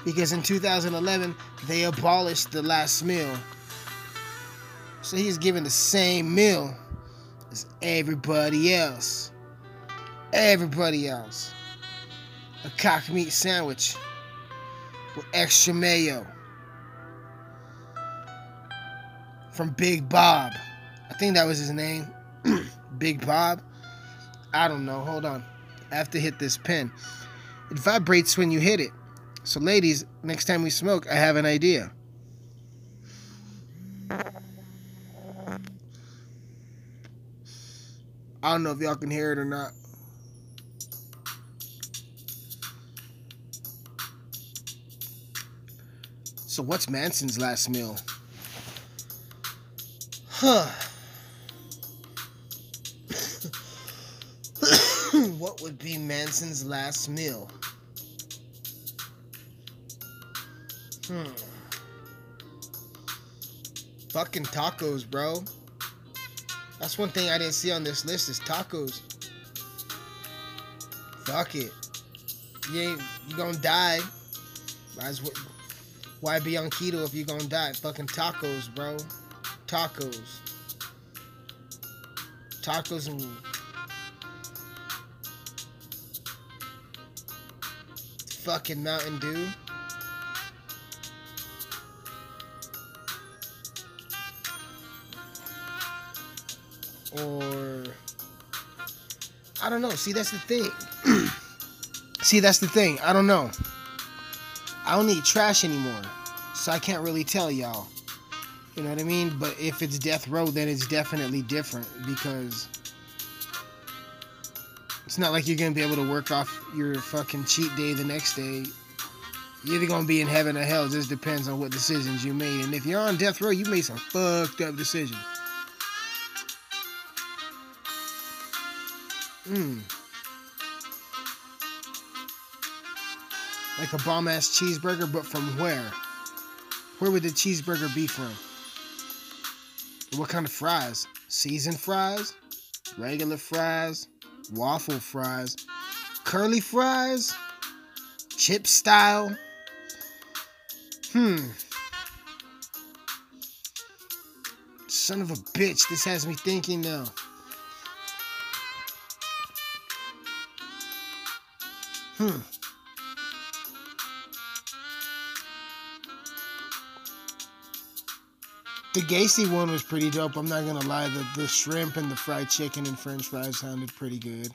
because in 2011 they abolished the last meal. So he's given the same meal as everybody else. Everybody else. A cock meat sandwich with extra mayo. From Big Bob. I think that was his name. Big Bob. I don't know. Hold on. I have to hit this pin. It vibrates when you hit it. So, ladies, next time we smoke, I have an idea. I don't know if y'all can hear it or not. So, what's Mansyn's last meal? Huh. what would be Mansyn's last meal? Hmm. Fucking tacos, bro. That's one thing I didn't see on this list is tacos. Fuck it. You ain't you gonna die. Might as well, why be on keto if you gonna die? Fucking tacos, bro. Tacos. Tacos and fucking Mountain Dew. Or I don't know. See, that's the thing. See, that's the thing. I don't know. I don't eat trash anymore, so I can't really tell y'all. You know what I mean? But if it's death row, then it's definitely different because it's not like you're gonna be able to work off your fucking cheat day the next day. You're either gonna be in heaven or hell. It just depends on what decisions you made. And if you're on death row, you made some fucked up decisions. Hmm. Like a bomb ass cheeseburger, but from where? Where would the cheeseburger be from? What kind of fries? Seasoned fries? Regular fries? Waffle fries? Curly fries? Chip style? Hmm. Son of a bitch, this has me thinking now. Hmm. The Gacy one was pretty dope. I'm not gonna lie. The the shrimp and the fried chicken and French fries sounded pretty good.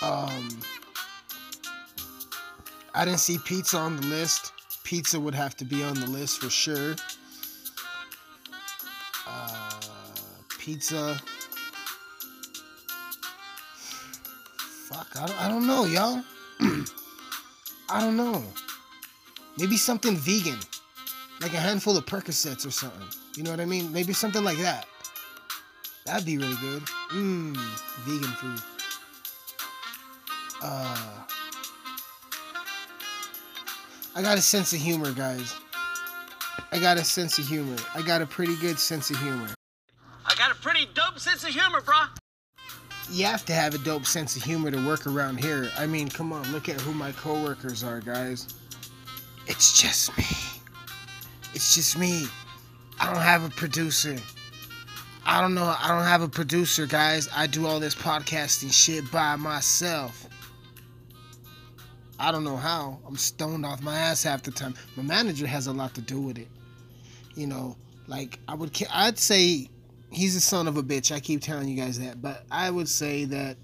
Um, I didn't see pizza on the list. Pizza would have to be on the list for sure. Uh, pizza. Fuck, I don't, I don't know, y'all. I don't know. Maybe something vegan, like a handful of Percocets or something. You know what I mean? Maybe something like that. That'd be really good. Mmm, vegan food. uh, I got a sense of humor, guys. I got a sense of humor. I got a pretty good sense of humor. I got a pretty dope sense of humor, brah. You have to have a dope sense of humor to work around here. I mean, come on, look at who my coworkers are, guys. It's just me. It's just me. I don't have a producer. I don't know. I don't have a producer, guys. I do all this podcasting shit by myself. I don't know how. I'm stoned off my ass half the time. My manager has a lot to do with it. You know, like I would, I'd say he's a son of a bitch. I keep telling you guys that, but I would say that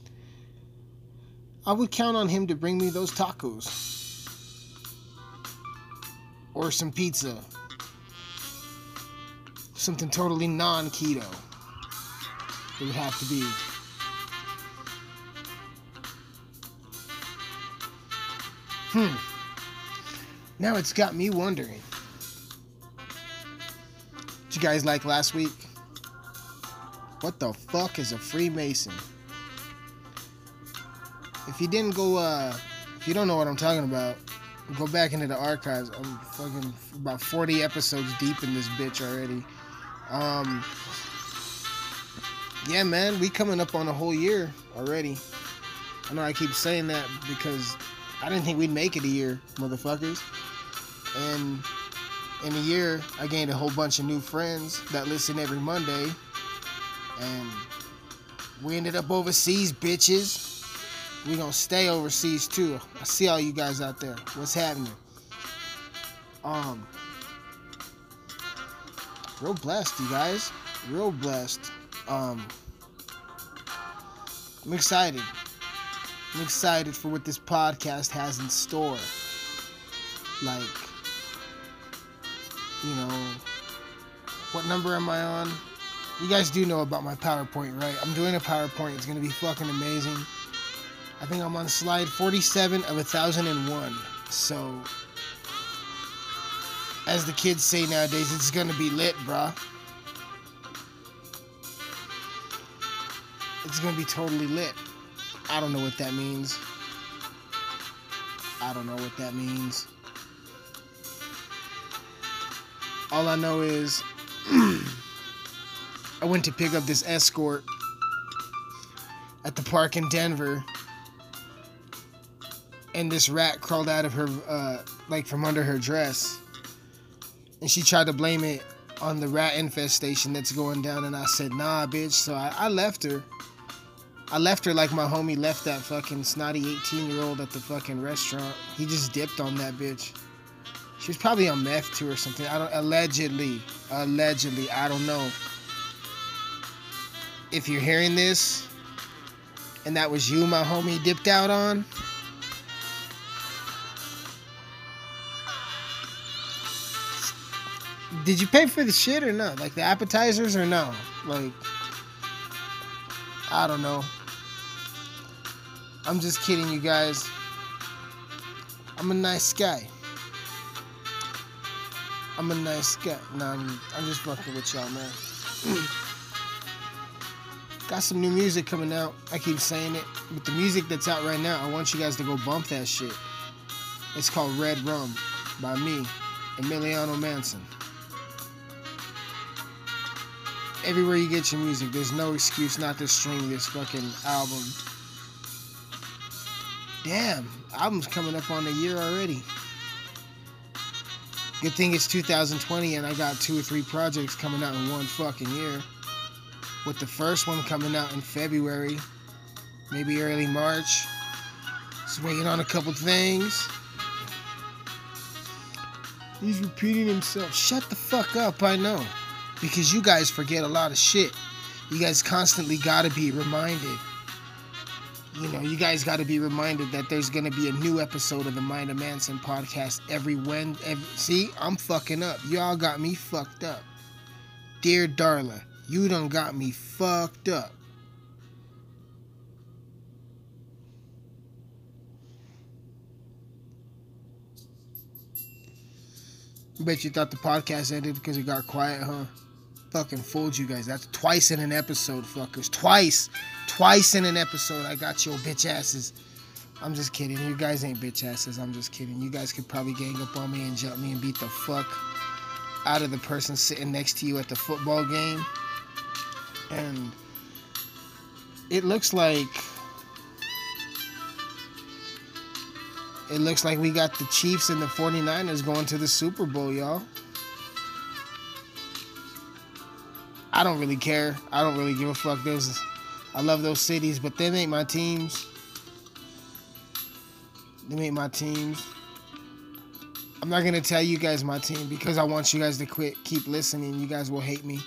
I would count on him to bring me those tacos or some pizza, something totally non-keto. It would have to be. Hmm. Now it's got me wondering. Did you guys like last week? What the fuck is a Freemason? If you didn't go, uh, if you don't know what I'm talking about, go back into the archives. I'm fucking about 40 episodes deep in this bitch already. Um, yeah, man, we coming up on a whole year already. I know I keep saying that because I didn't think we'd make it a year, motherfuckers. And in a year, I gained a whole bunch of new friends that listen every Monday. And we ended up overseas, bitches. We gonna stay overseas too. I see all you guys out there. What's happening? Um, real blessed, you guys. Real blessed. Um, I'm excited. I'm excited for what this podcast has in store. Like, you know, what number am I on? You guys do know about my PowerPoint, right? I'm doing a PowerPoint. It's gonna be fucking amazing. I think I'm on slide 47 of 1001. So, as the kids say nowadays, it's gonna be lit, bruh. It's gonna be totally lit. I don't know what that means. I don't know what that means. All I know is I went to pick up this escort at the park in Denver, and this rat crawled out of her, uh, like from under her dress, and she tried to blame it on the rat infestation that's going down, and I said, nah, bitch. So I, I left her. I left her like my homie left that fucking snotty 18 year old at the fucking restaurant. He just dipped on that bitch. She was probably on meth too or something. I don't allegedly. Allegedly. I don't know. If you're hearing this and that was you my homie dipped out on, did you pay for the shit or not? Like the appetizers or no? Like I don't know. I'm just kidding, you guys. I'm a nice guy. I'm a nice guy. No, I'm, I'm just fucking with y'all, man. Got some new music coming out. I keep saying it. But the music that's out right now, I want you guys to go bump that shit. It's called Red Rum by me, Emilliano Mansyn. Everywhere you get your music, there's no excuse not to stream this fucking album. Damn, album's coming up on a year already. Good thing it's 2020 and I got two or three projects coming out in one fucking year. With the first one coming out in February, maybe early March. Just waiting on a couple things. He's repeating himself. Shut the fuck up, I know. Because you guys forget a lot of shit. You guys constantly gotta be reminded. You know, you guys gotta be reminded that there's gonna be a new episode of the Mind of Mansyn podcast every Wednesday. See, I'm fucking up. Y'all got me fucked up. Dear Darla, you done got me fucked up. Bet you thought the podcast ended because it got quiet, huh? Fucking fooled you guys. That's twice in an episode, fuckers. Twice. Twice in an episode, I got your bitch asses I'm just kidding. You guys ain't bitch asses. I'm just kidding. You guys could probably gang up on me and jump me and beat the fuck out of the person sitting next to you at the football game. And it looks like it looks like we got the Chiefs and the 49ers going to the Super Bowl, y'all. I don't really care. I don't really give a fuck. Those I love those cities, but them ain't my teams. Them ain't my teams. I'm not gonna tell you guys my team because I want you guys to quit keep listening. You guys will hate me.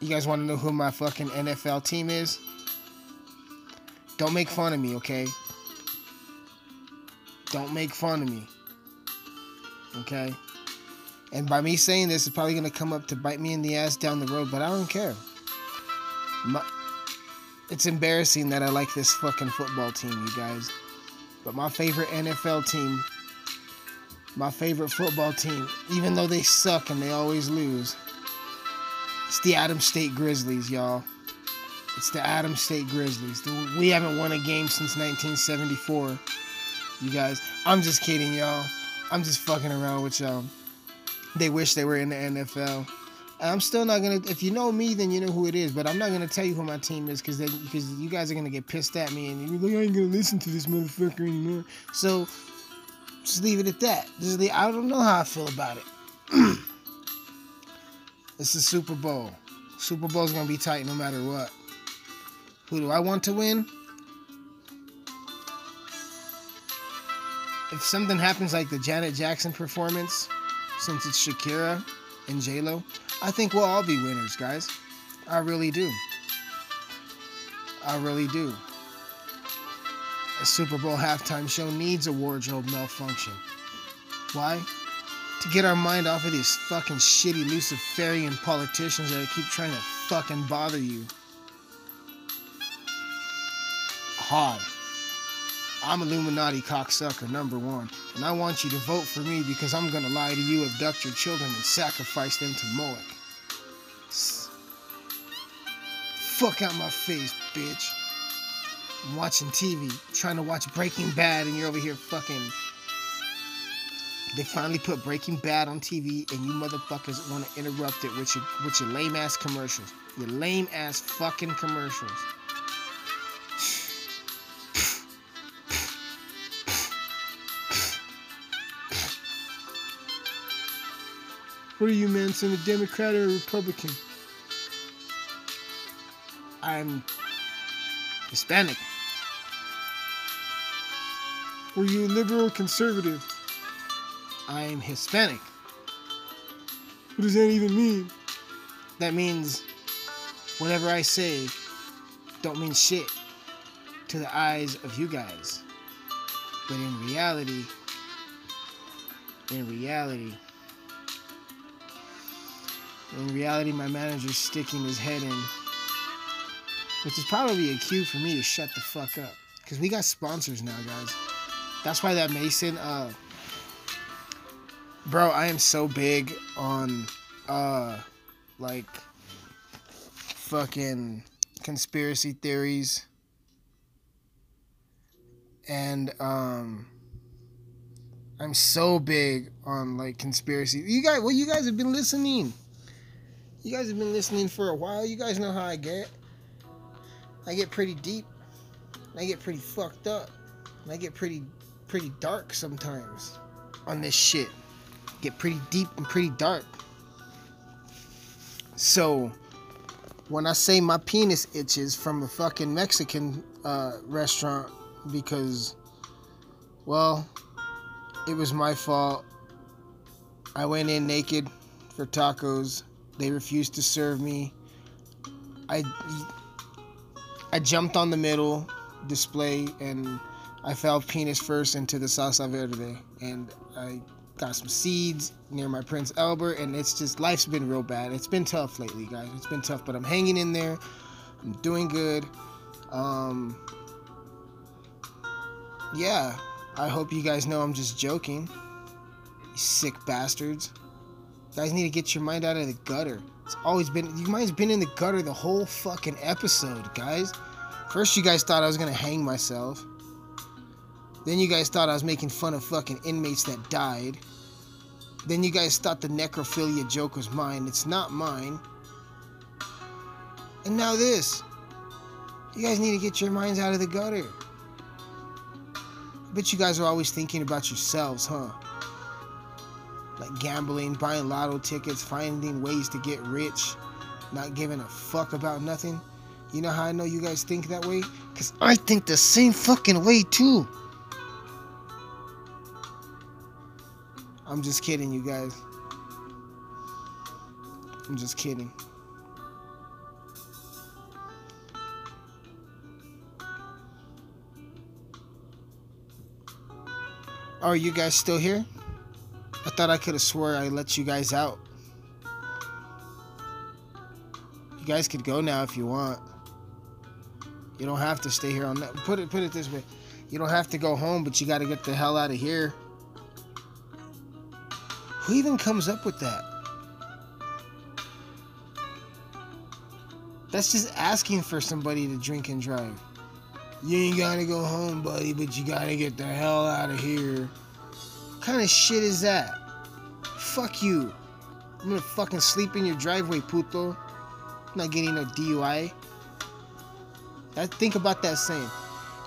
You guys want to know who my fucking NFL team is? Don't make fun of me, okay? Don't make fun of me. Okay? And by me saying this, it's probably gonna come up to bite me in the ass down the road, but I don't care. My, it's embarrassing that I like this fucking football team, you guys. But my favorite NFL team, my favorite football team, even though they suck and they always lose, it's the Adams State Grizzlies, y'all. It's the Adams State Grizzlies. We haven't won a game since 1974. You guys, I'm just kidding, y'all. I'm just fucking around with y'all. They wish they were in the NFL. I'm still not gonna. If you know me, then you know who it is. But I'm not gonna tell you who my team is because because you guys are gonna get pissed at me and you're like, I ain't gonna listen to this motherfucker anymore. So just leave it at that. Just leave, I don't know how I feel about it. it's the Super Bowl. Super Bowl's gonna be tight no matter what. Who do I want to win? If something happens like the Janet Jackson performance, since it's Shakira and J Lo, I think we'll all be winners, guys. I really do. I really do. A Super Bowl halftime show needs a wardrobe malfunction. Why? To get our mind off of these fucking shitty Luciferian politicians that keep trying to fucking bother you. Hi. I'm Illuminati cocksucker number one, and I want you to vote for me because I'm gonna lie to you, abduct your children, and sacrifice them to Moloch. Fuck out my face, bitch. I'm watching TV, trying to watch Breaking Bad, and you're over here fucking. They finally put Breaking Bad on TV, and you motherfuckers want to interrupt it with your with your lame ass commercials. Your lame ass fucking commercials. What are you, Mansyn, a Democrat or a Republican? I'm Hispanic. Were you a liberal or conservative? I'm Hispanic. What does that even mean? That means whatever I say don't mean shit to the eyes of you guys. But in reality, in reality, in reality, my manager's sticking his head in, which is probably a cue for me to shut the fuck up. Because we got sponsors now, guys. That's why that Mason, uh, bro, I am so big on, uh, like, fucking conspiracy theories. And, um, I'm so big on, like, conspiracy. You guys, well, you guys have been listening. You guys have been listening for a while. You guys know how I get. I get pretty deep. I get pretty fucked up. I get pretty pretty dark sometimes on this shit. Get pretty deep and pretty dark. So when I say my penis itches from a fucking Mexican uh, restaurant because well, it was my fault. I went in naked for tacos they refused to serve me. I I jumped on the middle display and I fell penis first into the salsa verde and I got some seeds near my Prince Albert and it's just life's been real bad. It's been tough lately, guys. It's been tough, but I'm hanging in there. I'm doing good. Um yeah, I hope you guys know I'm just joking. You sick bastards. You guys need to get your mind out of the gutter. It's always been your mind's been in the gutter the whole fucking episode, guys. First, you guys thought I was gonna hang myself. Then, you guys thought I was making fun of fucking inmates that died. Then, you guys thought the necrophilia joke was mine. It's not mine. And now, this. You guys need to get your minds out of the gutter. I bet you guys are always thinking about yourselves, huh? Like gambling, buying lotto tickets, finding ways to get rich, not giving a fuck about nothing. You know how I know you guys think that way? Because I think the same fucking way too. I'm just kidding, you guys. I'm just kidding. Oh, are you guys still here? I thought I could have swore I let you guys out. You guys could go now if you want. You don't have to stay here on that. Put it put it this way. You don't have to go home, but you got to get the hell out of here. Who even comes up with that? That's just asking for somebody to drink and drive. You ain't gotta go home, buddy, but you gotta get the hell out of here. What kind of shit is that? Fuck you. I'm gonna fucking sleep in your driveway, puto. I'm not getting no DUI. That, think about that saying.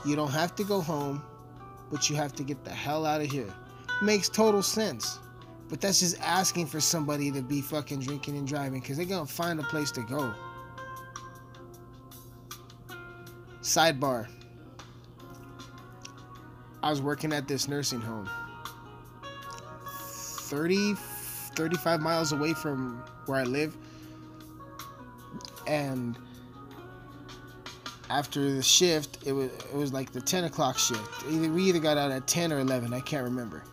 You don't have to go home, but you have to get the hell out of here. Makes total sense. But that's just asking for somebody to be fucking drinking and driving because they're gonna find a place to go. Sidebar. I was working at this nursing home. 30, 35 miles away from where I live. And after the shift, it was it was like the 10 o'clock shift. Either we either got out at 10 or 11, I can't remember.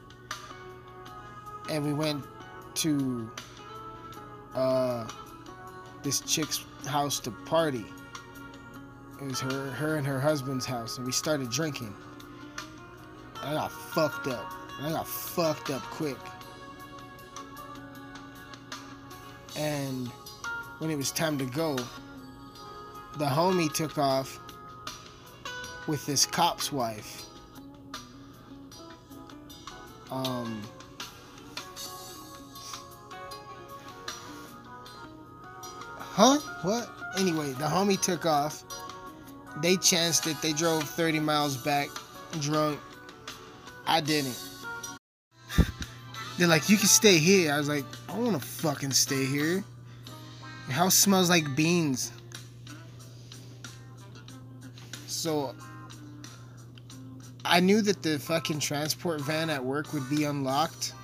And we went to uh, this chick's house to party. It was her, her and her husband's house, and we started drinking. I got fucked up. I got fucked up quick. And when it was time to go, the homie took off with this cop's wife. Um, huh? What? Anyway, the homie took off. They chanced it. They drove 30 miles back drunk. I didn't. They're like, you can stay here. I was like, don't want to fucking stay here. Your house smells like beans. So I knew that the fucking transport van at work would be unlocked.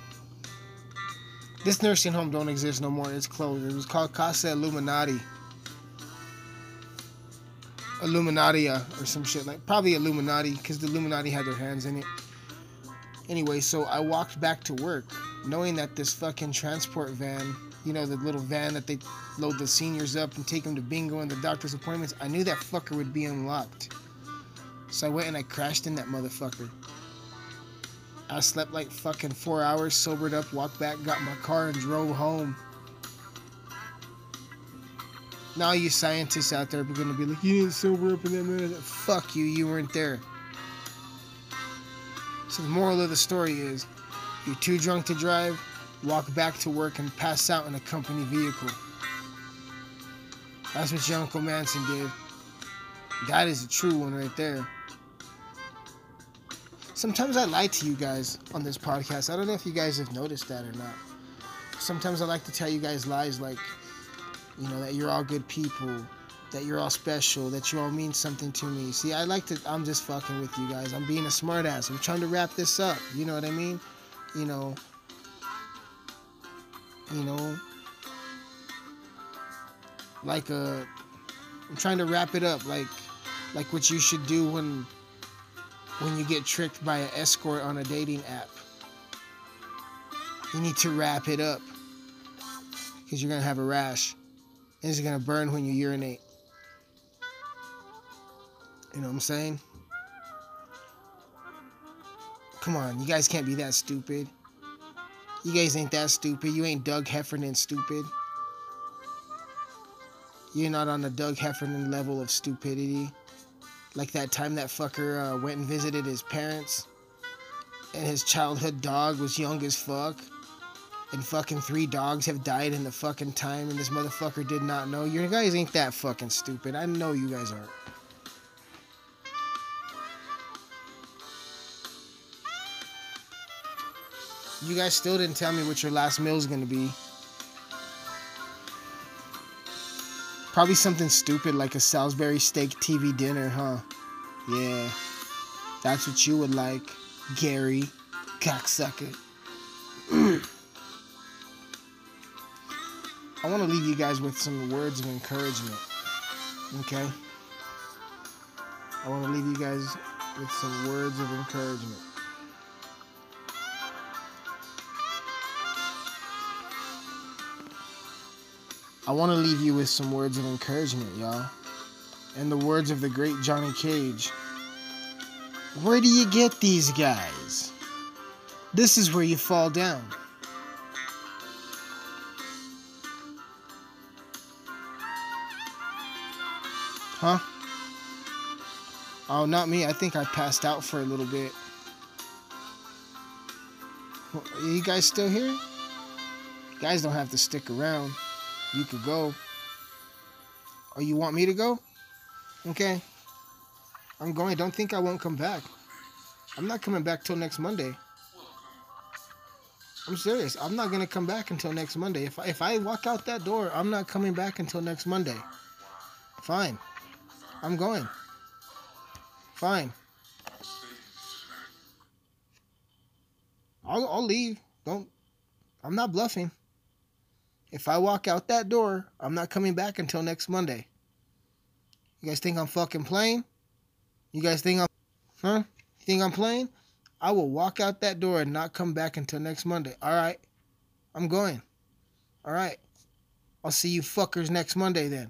This nursing home don't exist no more. It's closed. It was called Casa Illuminati. Illuminatia or some shit like probably Illuminati because the Illuminati had their hands in it. Anyway, so I walked back to work knowing that this fucking transport van, you know, the little van that they load the seniors up and take them to bingo and the doctor's appointments, I knew that fucker would be unlocked. So I went and I crashed in that motherfucker. I slept like fucking four hours, sobered up, walked back, got my car, and drove home. Now you scientists out there are gonna be like, you didn't sober up in that minute. Fuck you, you weren't there. So the moral of the story is, you're too drunk to drive, walk back to work and pass out in a company vehicle. That's what your Uncle Mansyn did. That is a true one right there. Sometimes I lie to you guys on this podcast. I don't know if you guys have noticed that or not. Sometimes I like to tell you guys lies like, you know, that you're all good people, that you're all special, that you all mean something to me. See, I like to, I'm just fucking with you guys. I'm being a smartass. I'm trying to wrap this up. You know what I mean? You know, you know, like a, I'm trying to wrap it up like, like what you should do when, when you get tricked by an escort on a dating app. You need to wrap it up because you're gonna have a rash and it's gonna burn when you urinate. You know what I'm saying? Come on, you guys can't be that stupid. You guys ain't that stupid. You ain't Doug Heffernan stupid. You're not on the Doug Heffernan level of stupidity. Like that time that fucker uh, went and visited his parents, and his childhood dog was young as fuck, and fucking three dogs have died in the fucking time, and this motherfucker did not know. You guys ain't that fucking stupid. I know you guys aren't. You guys still didn't tell me what your last meal is gonna be. Probably something stupid like a Salisbury steak TV dinner, huh? Yeah. That's what you would like, Gary, cocksucker. I want to leave you guys with some words of encouragement. Okay? I want to leave you guys with some words of encouragement. I want to leave you with some words of encouragement, y'all. And the words of the great Johnny Cage. Where do you get these guys? This is where you fall down. Huh? Oh, not me. I think I passed out for a little bit. Are you guys still here? You guys don't have to stick around. You could go. Or you want me to go? Okay. I'm going. Don't think I won't come back. I'm not coming back till next Monday. I'm serious. I'm not gonna come back until next Monday. If I, if I walk out that door, I'm not coming back until next Monday. Fine. I'm going. Fine. I'll I'll leave. Don't. I'm not bluffing. If I walk out that door, I'm not coming back until next Monday. You guys think I'm fucking playing? You guys think I'm, huh? You think I'm playing? I will walk out that door and not come back until next Monday. All right. I'm going. All right. I'll see you fuckers next Monday then.